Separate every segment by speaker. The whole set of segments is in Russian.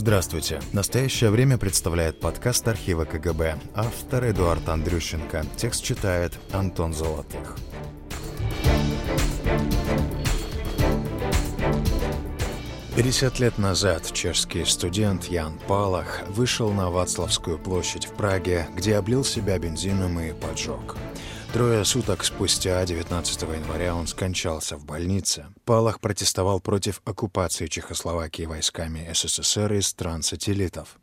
Speaker 1: Здравствуйте. Настоящее время представляет подкаст архива КГБ. Автор Эдуард Андрющенко. Текст читает Антон Золотых. Пятьдесят лет назад чешский студент Ян Палах вышел на Вацлавскую площадь в Праге, где облил себя бензином и поджег. Трое суток спустя, 19 января, он скончался в больнице. Палах протестовал против оккупации Чехословакии войсками СССР и стран-сателлитов.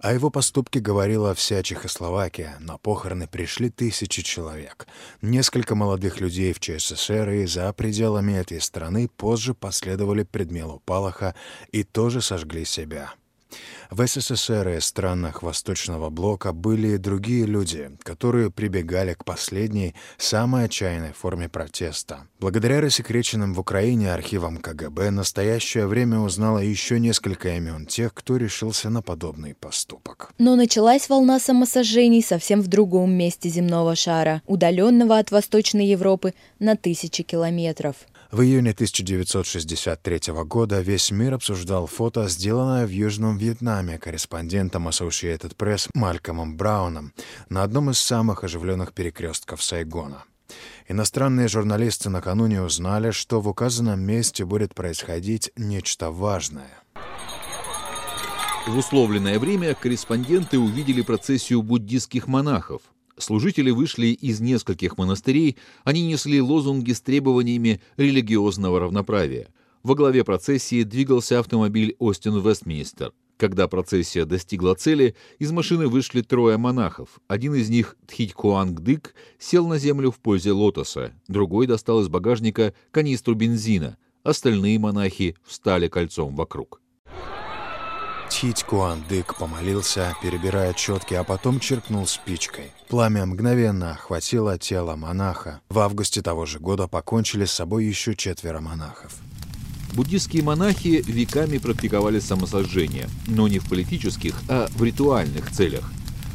Speaker 1: О его поступке говорила вся Чехословакия. На похороны пришли тысячи человек. Несколько молодых людей в ЧССР и за пределами этой страны позже последовали предмелу Палаха и тоже сожгли себя. В СССР и странах Восточного Блока были и другие люди, которые прибегали к последней, самой отчаянной форме протеста. Благодаря рассекреченным в Украине архивам КГБ настоящее время узнало еще несколько имен тех, кто решился на подобный поступок.
Speaker 2: Но началась волна самосожжений совсем в другом месте земного шара, удаленного от Восточной Европы на тысячи километров.
Speaker 1: В июне 1963 года весь мир обсуждал фото, сделанное в Южном Вьетнаме корреспондентом Associated Press Малькомом Брауном на одном из самых оживленных перекрестков Сайгона. Иностранные журналисты накануне узнали, что в указанном месте будет происходить нечто важное.
Speaker 3: В условленное время корреспонденты увидели процессию буддистских монахов, Служители вышли из нескольких монастырей, они несли лозунги с требованиями религиозного равноправия. Во главе процессии двигался автомобиль Остин-Вестминстер. Когда процессия достигла цели, из машины вышли трое монахов. Один из них, Тхитькуангдык, сел на землю в позе лотоса, другой достал из багажника канистру бензина, остальные монахи встали кольцом вокруг.
Speaker 1: Тить Куандык помолился, перебирая четки, а потом черкнул спичкой. Пламя мгновенно охватило тело монаха. В августе того же года покончили с собой еще четверо монахов.
Speaker 3: Буддистские монахи веками практиковали самосожжение, но не в политических, а в ритуальных целях.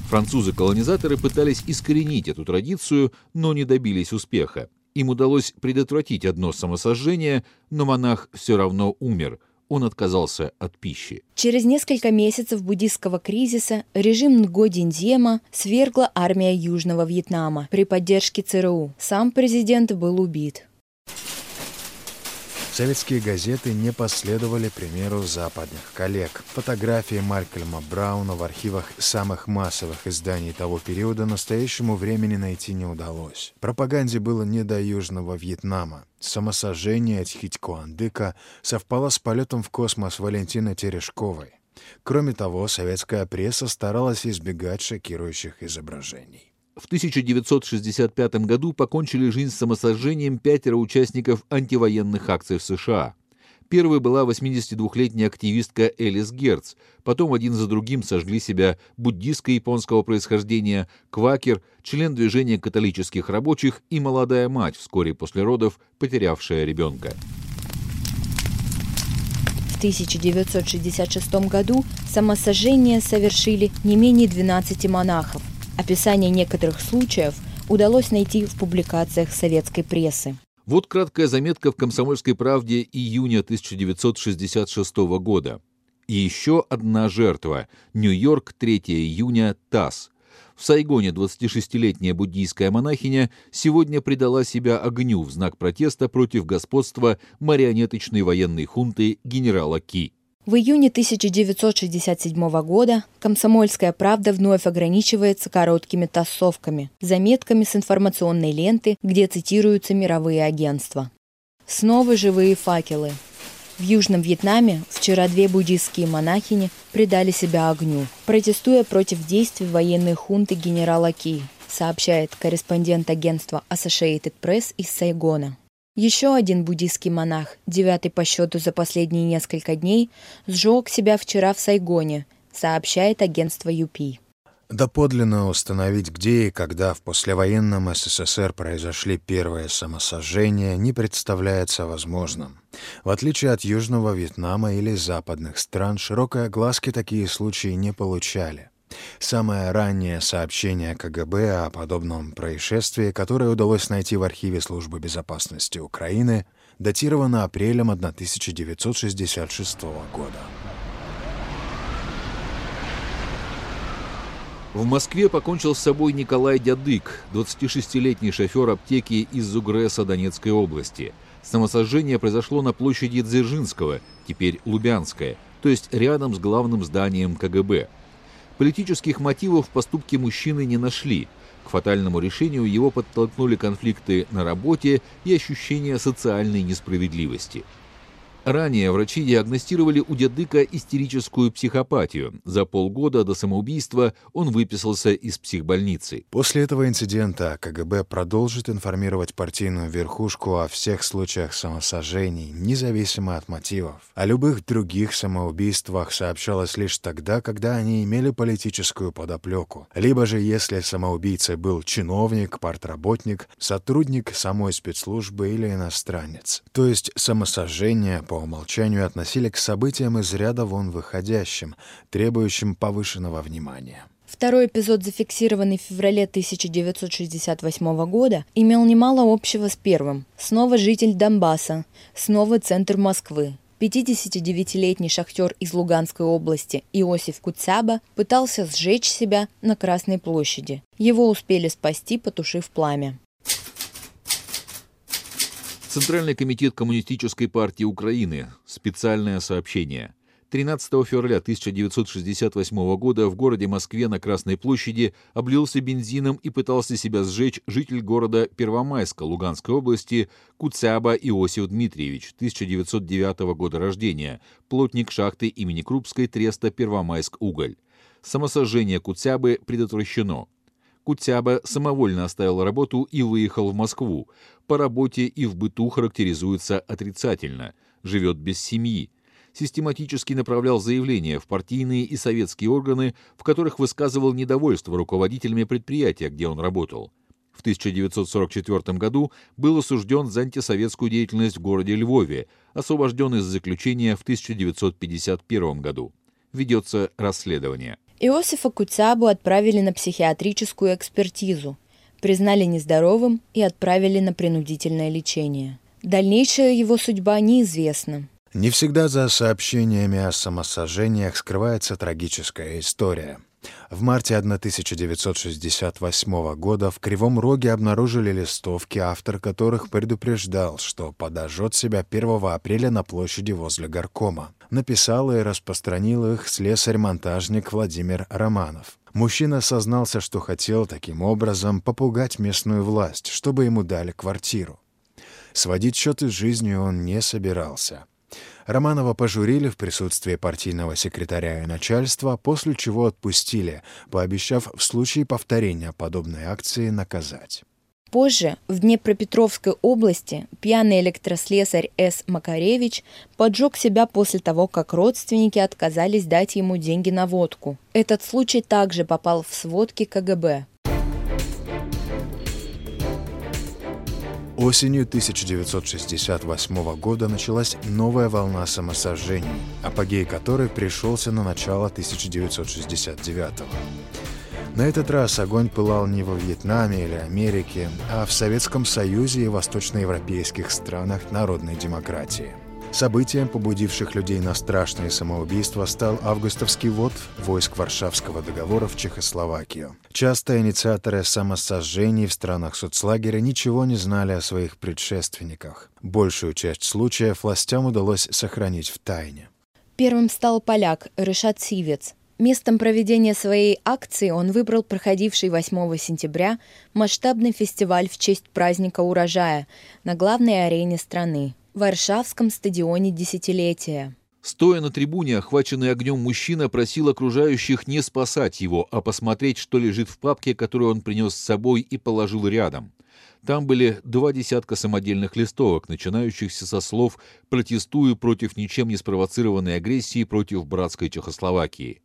Speaker 3: Французы-колонизаторы пытались искоренить эту традицию, но не добились успеха. Им удалось предотвратить одно самосожжение, но монах все равно умер – он отказался от пищи.
Speaker 2: Через несколько месяцев буддийского кризиса режим Нгодинзема свергла армия Южного Вьетнама при поддержке ЦРУ. Сам президент был убит.
Speaker 1: Советские газеты не последовали примеру западных коллег. Фотографии Малькольма Брауна в архивах самых массовых изданий того периода настоящему времени найти не удалось. Пропаганде было не до Южного Вьетнама. Самосожжение Тхитькуандыка совпало с полетом в космос Валентины Терешковой. Кроме того, советская пресса старалась избегать шокирующих изображений.
Speaker 3: В 1965 году покончили жизнь самосожжением пятеро участников антивоенных акций в США. Первой была 82-летняя активистка Элис Герц. Потом один за другим сожгли себя буддистско-японского происхождения, квакер, член движения католических рабочих и молодая мать, вскоре после родов, потерявшая ребенка.
Speaker 2: В 1966 году самосожжение совершили не менее 12 монахов – Описание некоторых случаев удалось найти в публикациях советской прессы.
Speaker 3: Вот краткая заметка в «Комсомольской правде» июня 1966 года. И еще одна жертва. Нью-Йорк, 3 июня, ТАСС. В Сайгоне 26-летняя буддийская монахиня сегодня предала себя огню в знак протеста против господства марионеточной военной хунты генерала Ки.
Speaker 2: В июне 1967 года «Комсомольская правда» вновь ограничивается короткими тассовками, заметками с информационной ленты, где цитируются мировые агентства. Снова живые факелы. В Южном Вьетнаме вчера две буддийские монахини предали себя огню, протестуя против действий военной хунты генерала Ки, сообщает корреспондент агентства Associated Press из Сайгона. Еще один буддийский монах, девятый по счету за последние несколько дней, сжег себя вчера в Сайгоне, сообщает агентство ЮПИ.
Speaker 1: Доподлинно установить, где и когда в послевоенном СССР произошли первые самосожжения, не представляется возможным. В отличие от Южного Вьетнама или западных стран, широкой огласки такие случаи не получали. Самое раннее сообщение КГБ о подобном происшествии, которое удалось найти в архиве Службы безопасности Украины, датировано апрелем 1966 года.
Speaker 3: В Москве покончил с собой Николай Дядык, 26-летний шофер аптеки из Зугреса Донецкой области. Самосожжение произошло на площади Дзержинского, теперь Лубянская, то есть рядом с главным зданием КГБ. Политических мотивов в поступке мужчины не нашли. К фатальному решению его подтолкнули конфликты на работе и ощущение социальной несправедливости – Ранее врачи диагностировали у Дядыка истерическую психопатию. За полгода до самоубийства он выписался из психбольницы.
Speaker 1: После этого инцидента КГБ продолжит информировать партийную верхушку о всех случаях самосожжений, независимо от мотивов. О любых других самоубийствах сообщалось лишь тогда, когда они имели политическую подоплеку. Либо же если самоубийцей был чиновник, партработник, сотрудник самой спецслужбы или иностранец. То есть самосожжение по умолчанию относили к событиям из ряда вон выходящим, требующим повышенного внимания.
Speaker 2: Второй эпизод, зафиксированный в феврале 1968 года, имел немало общего с первым. Снова житель Донбасса, снова центр Москвы. 59-летний шахтер из Луганской области Иосиф Куцяба пытался сжечь себя на Красной площади. Его успели спасти, потушив пламя.
Speaker 3: Центральный комитет Коммунистической партии Украины. Специальное сообщение. 13 февраля 1968 года в городе Москве на Красной площади облился бензином и пытался себя сжечь житель города Первомайска Луганской области Куцяба Иосиф Дмитриевич, 1909 года рождения, плотник шахты имени Крупской Треста Первомайск-Уголь. Самосожжение Куцябы предотвращено. Кутяба самовольно оставил работу и выехал в Москву. По работе и в быту характеризуется отрицательно. Живет без семьи. Систематически направлял заявления в партийные и советские органы, в которых высказывал недовольство руководителями предприятия, где он работал. В 1944 году был осужден за антисоветскую деятельность в городе Львове, освобожден из заключения в 1951 году. Ведется расследование.
Speaker 2: Иосифа Куцябу отправили на психиатрическую экспертизу, признали нездоровым и отправили на принудительное лечение. Дальнейшая его судьба неизвестна.
Speaker 1: Не всегда за сообщениями о самосожжениях скрывается трагическая история. В марте 1968 года в Кривом Роге обнаружили листовки, автор которых предупреждал, что подожжет себя 1 апреля на площади возле горкома написал и распространил их слесарь-монтажник Владимир Романов. Мужчина сознался, что хотел таким образом попугать местную власть, чтобы ему дали квартиру. Сводить счеты с жизнью он не собирался. Романова пожурили в присутствии партийного секретаря и начальства, после чего отпустили, пообещав в случае повторения подобной акции наказать.
Speaker 2: Позже в Днепропетровской области пьяный электрослесарь С. Макаревич поджег себя после того, как родственники отказались дать ему деньги на водку. Этот случай также попал в сводки КГБ.
Speaker 1: Осенью 1968 года началась новая волна самосожжений, апогей которой пришелся на начало 1969 года. На этот раз огонь пылал не во Вьетнаме или Америке, а в Советском Союзе и восточноевропейских странах народной демократии. Событием, побудивших людей на страшные самоубийства, стал августовский ввод войск Варшавского договора в Чехословакию. Часто инициаторы самосожжений в странах соцлагеря ничего не знали о своих предшественниках. Большую часть случаев властям удалось сохранить в тайне.
Speaker 2: Первым стал поляк Рышат Сивец, Местом проведения своей акции он выбрал проходивший 8 сентября масштабный фестиваль в честь праздника урожая на главной арене страны – Варшавском стадионе десятилетия.
Speaker 3: Стоя на трибуне, охваченный огнем мужчина просил окружающих не спасать его, а посмотреть, что лежит в папке, которую он принес с собой и положил рядом. Там были два десятка самодельных листовок, начинающихся со слов «протестую против ничем не спровоцированной агрессии против братской Чехословакии».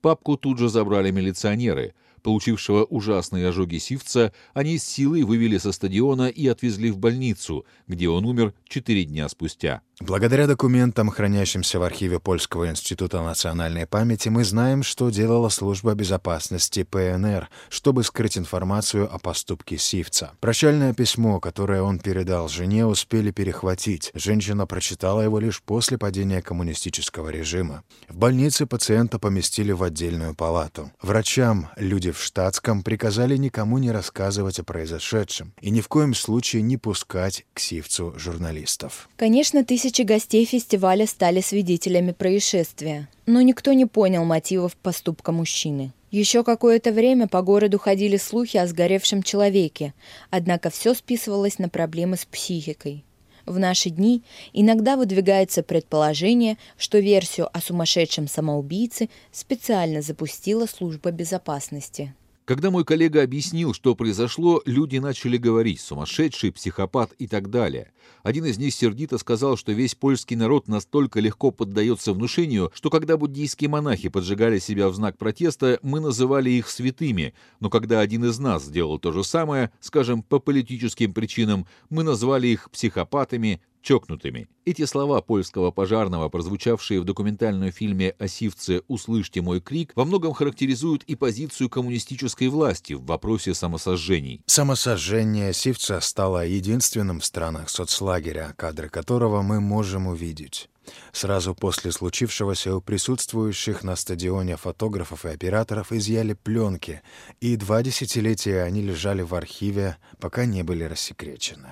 Speaker 3: Папку тут же забрали милиционеры. Получившего ужасные ожоги Сивца, они с силой вывели со стадиона и отвезли в больницу, где он умер четыре дня спустя.
Speaker 1: Благодаря документам, хранящимся в архиве Польского института национальной памяти, мы знаем, что делала служба безопасности ПНР, чтобы скрыть информацию о поступке Сивца. Прощальное письмо, которое он передал жене, успели перехватить. Женщина прочитала его лишь после падения коммунистического режима. В больнице пациента поместили в отдельную палату. Врачам, люди в штатском, приказали никому не рассказывать о произошедшем и ни в коем случае не пускать к Сивцу журналистов.
Speaker 2: Конечно, тысячи Тысячи гостей фестиваля стали свидетелями происшествия, но никто не понял мотивов поступка мужчины. Еще какое-то время по городу ходили слухи о сгоревшем человеке, однако все списывалось на проблемы с психикой. В наши дни иногда выдвигается предположение, что версию о сумасшедшем самоубийце специально запустила служба безопасности.
Speaker 3: Когда мой коллега объяснил, что произошло, люди начали говорить «сумасшедший», «психопат» и так далее. Один из них сердито сказал, что весь польский народ настолько легко поддается внушению, что когда буддийские монахи поджигали себя в знак протеста, мы называли их святыми, но когда один из нас сделал то же самое, скажем, по политическим причинам, мы назвали их психопатами, чокнутыми. Эти слова польского пожарного, прозвучавшие в документальном фильме о Сивце «Услышьте мой крик», во многом характеризуют и позицию коммунистической власти в вопросе самосожжений.
Speaker 1: Самосожжение Сивца стало единственным в странах соцлагеря, кадры которого мы можем увидеть. Сразу после случившегося у присутствующих на стадионе фотографов и операторов изъяли пленки, и два десятилетия они лежали в архиве, пока не были рассекречены.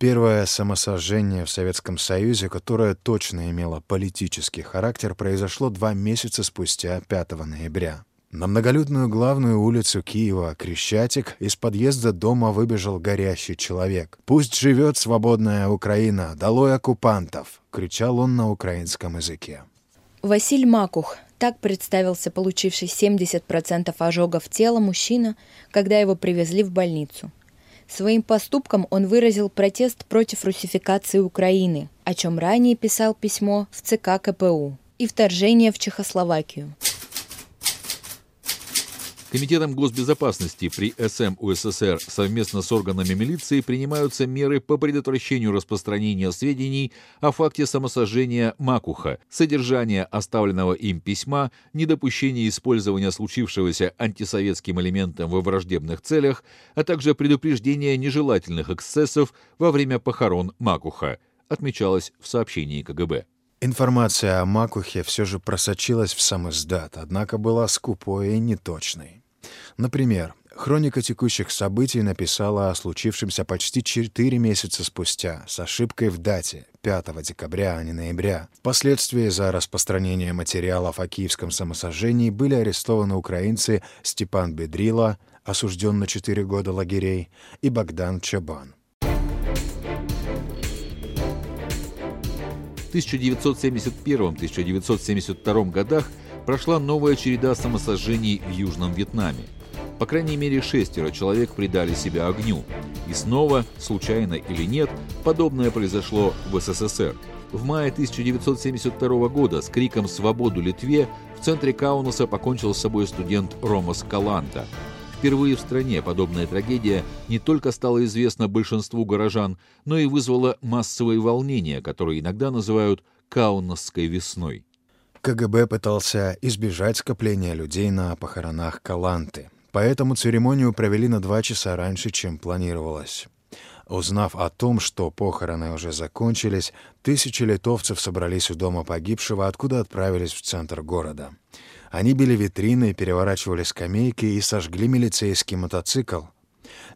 Speaker 1: Первое самосожжение в Советском Союзе, которое точно имело политический характер, произошло два месяца спустя, 5 ноября. На многолюдную главную улицу Киева, Крещатик, из подъезда дома выбежал горящий человек. «Пусть живет свободная Украина! Долой оккупантов!» — кричал он на украинском языке.
Speaker 2: Василь Макух. Так представился получивший 70% ожогов тела мужчина, когда его привезли в больницу. Своим поступком он выразил протест против русификации Украины, о чем ранее писал письмо в ЦК КПУ, и вторжение в Чехословакию.
Speaker 3: Комитетом госбезопасности при СМ УССР совместно с органами милиции принимаются меры по предотвращению распространения сведений о факте самосожжения Макуха, содержания оставленного им письма, недопущения использования случившегося антисоветским элементом во враждебных целях, а также предупреждения нежелательных эксцессов во время похорон Макуха, отмечалось в сообщении КГБ.
Speaker 1: Информация о Макухе все же просочилась в сам издат, однако была скупой и неточной. Например, Хроника текущих событий написала о случившемся почти 4 месяца спустя, с ошибкой в дате, 5 декабря, а не ноября. Впоследствии за распространение материалов о киевском самосожжении были арестованы украинцы Степан Бедрила, осужден на 4 года лагерей, и Богдан Чабан.
Speaker 3: 1971-1972 годах прошла новая череда самосожжений в Южном Вьетнаме. По крайней мере, шестеро человек предали себя огню. И снова, случайно или нет, подобное произошло в СССР. В мае 1972 года с криком «Свободу Литве» в центре Каунаса покончил с собой студент Ромас Каланта – Впервые в стране подобная трагедия не только стала известна большинству горожан, но и вызвала массовые волнения, которые иногда называют «каунасской весной».
Speaker 1: КГБ пытался избежать скопления людей на похоронах Каланты, поэтому церемонию провели на два часа раньше, чем планировалось. Узнав о том, что похороны уже закончились, тысячи литовцев собрались у дома погибшего, откуда отправились в центр города. Они били витрины, переворачивали скамейки и сожгли милицейский мотоцикл.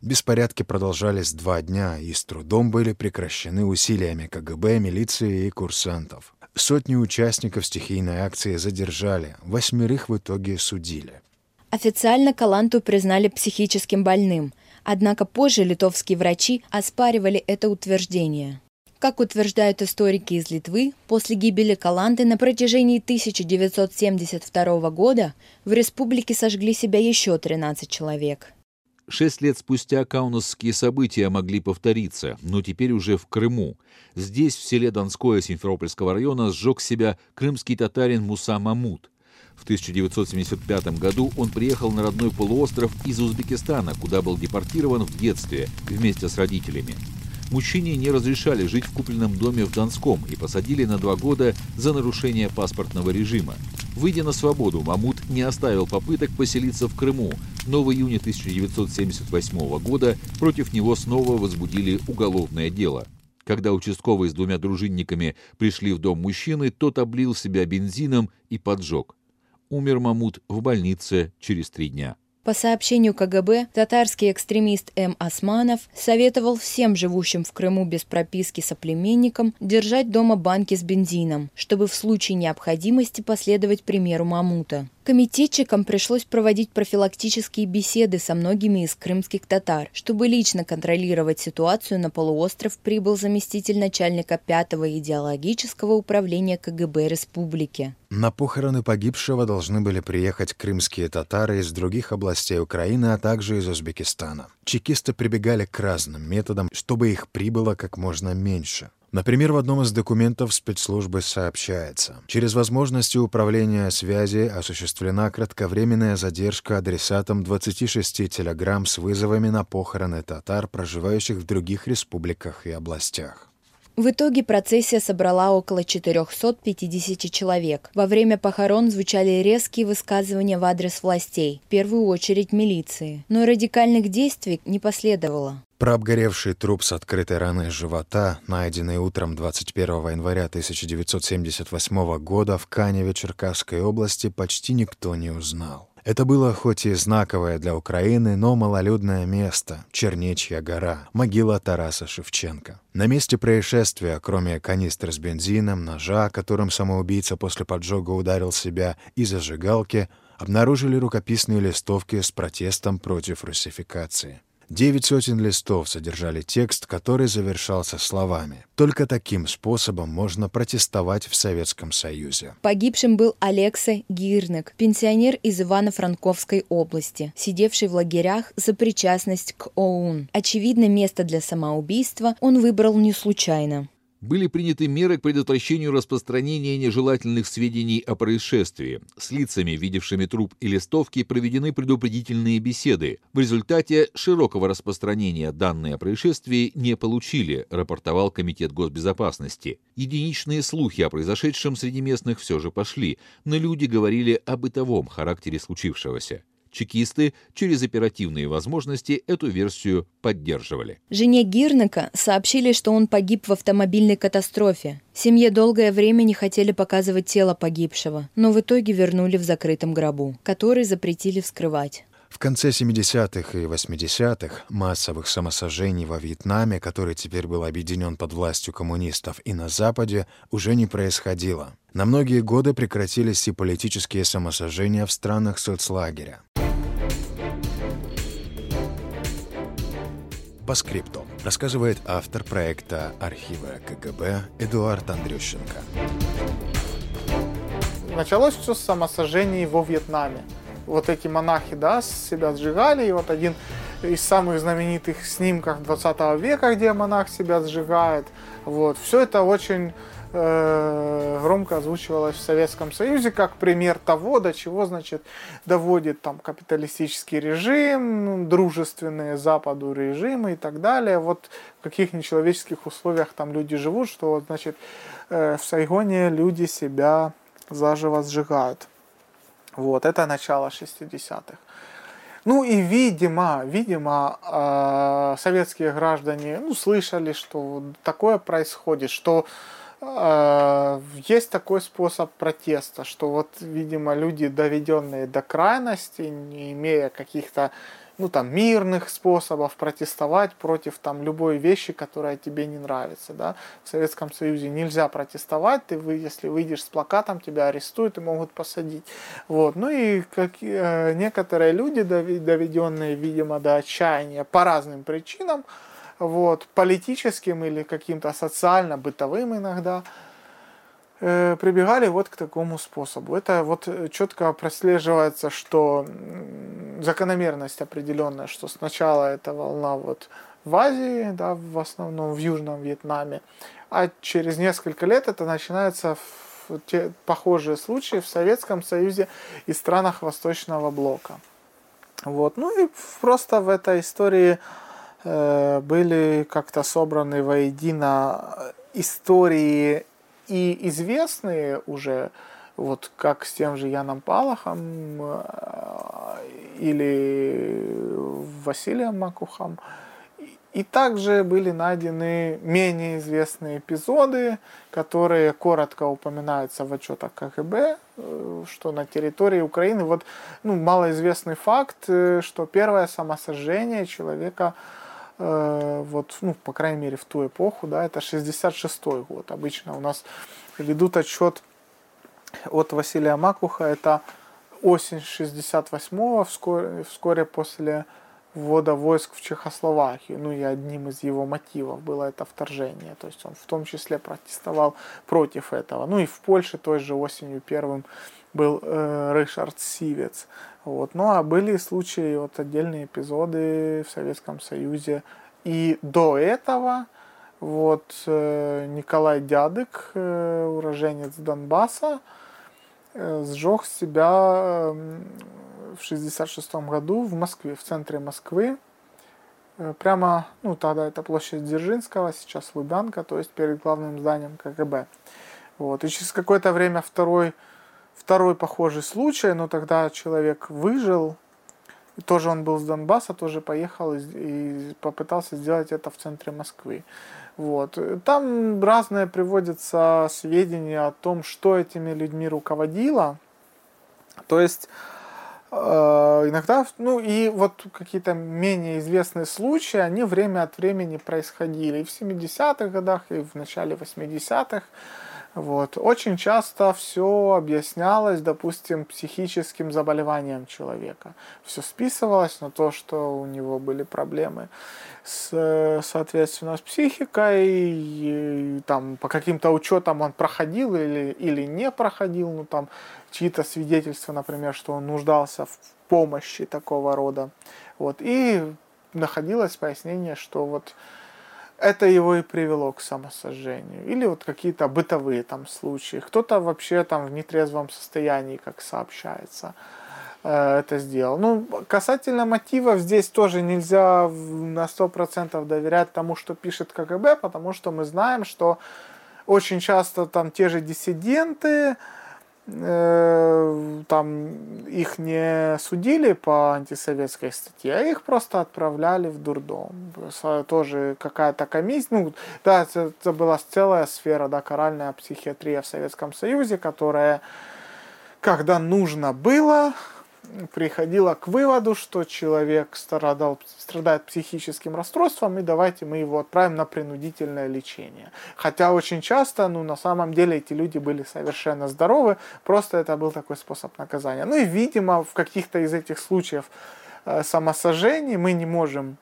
Speaker 1: Беспорядки продолжались два дня и с трудом были прекращены усилиями КГБ, милиции и курсантов. Сотни участников стихийной акции задержали, восьмерых в итоге судили.
Speaker 2: Официально Каланту признали психическим больным, однако позже литовские врачи оспаривали это утверждение. Как утверждают историки из Литвы, после гибели Каланты на протяжении 1972 года в республике сожгли себя еще 13 человек.
Speaker 3: Шесть лет спустя каунасские события могли повториться, но теперь уже в Крыму. Здесь, в селе Донское Симферопольского района, сжег себя крымский татарин Муса Мамут. В 1975 году он приехал на родной полуостров из Узбекистана, куда был депортирован в детстве вместе с родителями. Мужчине не разрешали жить в купленном доме в Донском и посадили на два года за нарушение паспортного режима. Выйдя на свободу, Мамут не оставил попыток поселиться в Крыму, но в июне 1978 года против него снова возбудили уголовное дело. Когда участковые с двумя дружинниками пришли в дом мужчины, тот облил себя бензином и поджег. Умер Мамут в больнице через три дня.
Speaker 2: По сообщению КГБ, татарский экстремист М. Османов советовал всем живущим в Крыму без прописки соплеменникам держать дома банки с бензином, чтобы в случае необходимости последовать примеру Мамута. Комитетчикам пришлось проводить профилактические беседы со многими из крымских татар. Чтобы лично контролировать ситуацию, на полуостров прибыл заместитель начальника пятого идеологического управления КГБ республики.
Speaker 1: На похороны погибшего должны были приехать крымские татары из других областей Украины, а также из Узбекистана. Чекисты прибегали к разным методам, чтобы их прибыло как можно меньше. Например, в одном из документов спецслужбы сообщается, через возможности управления связи осуществлена кратковременная задержка адресатом 26 телеграмм с вызовами на похороны татар, проживающих в других республиках и областях.
Speaker 2: В итоге процессия собрала около 450 человек. Во время похорон звучали резкие высказывания в адрес властей, в первую очередь милиции. Но радикальных действий не последовало.
Speaker 1: Про обгоревший труп с открытой раной живота, найденный утром 21 января 1978 года в Каневе Черкасской области, почти никто не узнал. Это было хоть и знаковое для Украины, но малолюдное место — Чернечья гора, могила Тараса Шевченко. На месте происшествия, кроме канистры с бензином, ножа, которым самоубийца после поджога ударил себя, и зажигалки, обнаружили рукописные листовки с протестом против русификации. Девять сотен листов содержали текст, который завершался словами. Только таким способом можно протестовать в Советском Союзе.
Speaker 2: Погибшим был Алекса Гирник, пенсионер из Ивано-Франковской области, сидевший в лагерях за причастность к ОУН. Очевидно, место для самоубийства он выбрал не случайно
Speaker 3: были приняты меры к предотвращению распространения нежелательных сведений о происшествии. С лицами, видевшими труп и листовки, проведены предупредительные беседы. В результате широкого распространения данные о происшествии не получили, рапортовал Комитет госбезопасности. Единичные слухи о произошедшем среди местных все же пошли, но люди говорили о бытовом характере случившегося. Чекисты через оперативные возможности эту версию поддерживали.
Speaker 2: Жене Гирнека сообщили, что он погиб в автомобильной катастрофе. Семье долгое время не хотели показывать тело погибшего, но в итоге вернули в закрытом гробу, который запретили вскрывать.
Speaker 1: В конце 70-х и 80-х массовых самосожжений во Вьетнаме, который теперь был объединен под властью коммунистов и на Западе, уже не происходило. На многие годы прекратились и политические самосожжения в странах соцлагеря. По скрипту рассказывает автор проекта архива КГБ Эдуард Андрющенко.
Speaker 4: Началось все с самосожжений во Вьетнаме. Вот эти монахи, да, себя сжигали, и вот один из самых знаменитых снимков 20 века, где монах себя сжигает. Вот. Все это очень Э, громко озвучивалось в Советском Союзе как пример того, до чего, значит, доводит там капиталистический режим, дружественные Западу режимы и так далее. Вот в каких нечеловеческих условиях там люди живут, что, значит, э, в Сайгоне люди себя заживо сжигают. Вот, это начало 60-х. Ну и, видимо, видимо, э, советские граждане ну, слышали, что такое происходит, что есть такой способ протеста, что вот, видимо, люди, доведенные до крайности, не имея каких-то ну, там, мирных способов протестовать против там, любой вещи, которая тебе не нравится. Да? В Советском Союзе нельзя протестовать, ты, если выйдешь с плакатом, тебя арестуют и могут посадить. Вот. Ну и как, э, некоторые люди, доведенные, видимо, до отчаяния по разным причинам, вот, политическим или каким-то социально-бытовым иногда, э, прибегали вот к такому способу. Это вот четко прослеживается, что закономерность определенная, что сначала эта волна вот в Азии, да, в основном в Южном Вьетнаме, а через несколько лет это начинается в те похожие случаи в Советском Союзе и странах Восточного Блока. Вот. Ну и просто в этой истории э, были как-то собраны воедино истории и известные уже, вот как с тем же Яном Палахом э, или Василием Макухом, и также были найдены менее известные эпизоды, которые коротко упоминаются в отчетах КГБ, э, что на территории Украины. Вот ну, малоизвестный факт, э, что первое самосожжение человека, э, вот, ну, по крайней мере, в ту эпоху, да, это 66-й год. Обычно у нас ведут отчет от Василия Макуха, это осень 68-го, вскоре, вскоре после ввода войск в Чехословакию. Ну и одним из его мотивов было это вторжение. То есть он в том числе протестовал против этого. Ну и в Польше той же осенью первым был э, Ришард Сивец. Вот. Ну а были случаи, вот отдельные эпизоды в Советском Союзе. И до этого вот э, Николай Дядык, э, уроженец Донбасса, э, сжег себя э, в 1966 году в Москве, в центре Москвы. Э, прямо, ну тогда это площадь Дзержинского, сейчас Лубянка, то есть перед главным зданием КГБ. Вот. И через какое-то время второй, второй похожий случай, но тогда человек выжил, и тоже он был с Донбасса, тоже поехал и, и попытался сделать это в центре Москвы. Вот. Там разные приводятся сведения о том, что этими людьми руководило. То есть Э, иногда, ну и вот какие-то менее известные случаи, они время от времени происходили и в 70-х годах, и в начале 80-х. Вот. Очень часто все объяснялось, допустим, психическим заболеванием человека. Все списывалось на то, что у него были проблемы с, соответственно, с психикой, и, там по каким-то учетам он проходил или, или не проходил, ну там чьи-то свидетельства, например, что он нуждался в помощи такого рода. Вот. И находилось пояснение, что вот это его и привело к самосожжению. Или вот какие-то бытовые там случаи. Кто-то вообще там в нетрезвом состоянии, как сообщается, э, это сделал. Ну, касательно мотивов, здесь тоже нельзя на 100% доверять тому, что пишет КГБ, потому что мы знаем, что очень часто там те же диссиденты, там их не судили по антисоветской статье, а их просто отправляли в дурдом. Тоже какая-то комиссия, ну да, это, это была целая сфера, да, каральная психиатрия в Советском Союзе, которая, когда нужно было, приходила к выводу, что человек страдал, страдает психическим расстройством, и давайте мы его отправим на принудительное лечение. Хотя очень часто, ну, на самом деле эти люди были совершенно здоровы, просто это был такой способ наказания. Ну и, видимо, в каких-то из этих случаев э, самосожжений мы не можем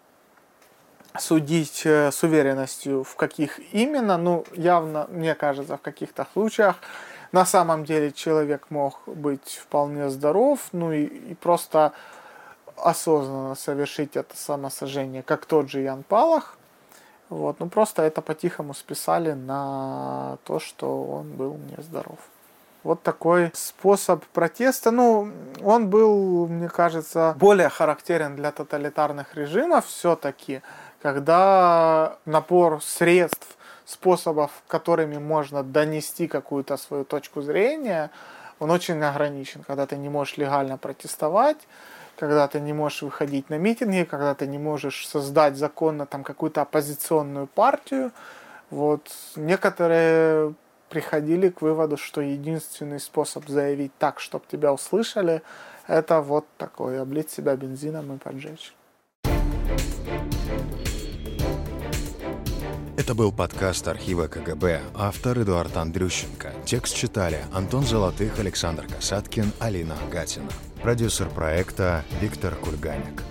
Speaker 4: судить э, с уверенностью, в каких именно, ну, явно, мне кажется, в каких-то случаях на самом деле человек мог быть вполне здоров, ну и, и просто осознанно совершить это самосожжение, как тот же Ян Палах. Вот, ну просто это по-тихому списали на то, что он был нездоров. Вот такой способ протеста. Ну, он был, мне кажется, более характерен для тоталитарных режимов все-таки, когда напор средств способов, которыми можно донести какую-то свою точку зрения, он очень ограничен, когда ты не можешь легально протестовать, когда ты не можешь выходить на митинги, когда ты не можешь создать законно там какую-то оппозиционную партию. Вот некоторые приходили к выводу, что единственный способ заявить так, чтобы тебя услышали, это вот такой, облить себя бензином и поджечь.
Speaker 1: Это был подкаст архива КГБ, автор Эдуард Андрющенко. Текст читали Антон Золотых, Александр Касаткин, Алина Гатина. Продюсер проекта Виктор Кульганик.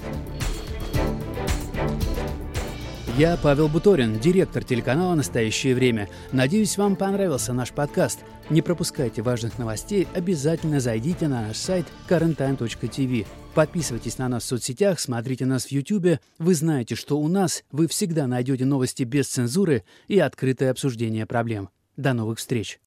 Speaker 5: Я Павел Буторин, директор телеканала «Настоящее время». Надеюсь, вам понравился наш подкаст. Не пропускайте важных новостей, обязательно зайдите на наш сайт currenttime.tv. Подписывайтесь на нас в соцсетях, смотрите нас в YouTube. Вы знаете, что у нас вы всегда найдете новости без цензуры и открытое обсуждение проблем. До новых встреч!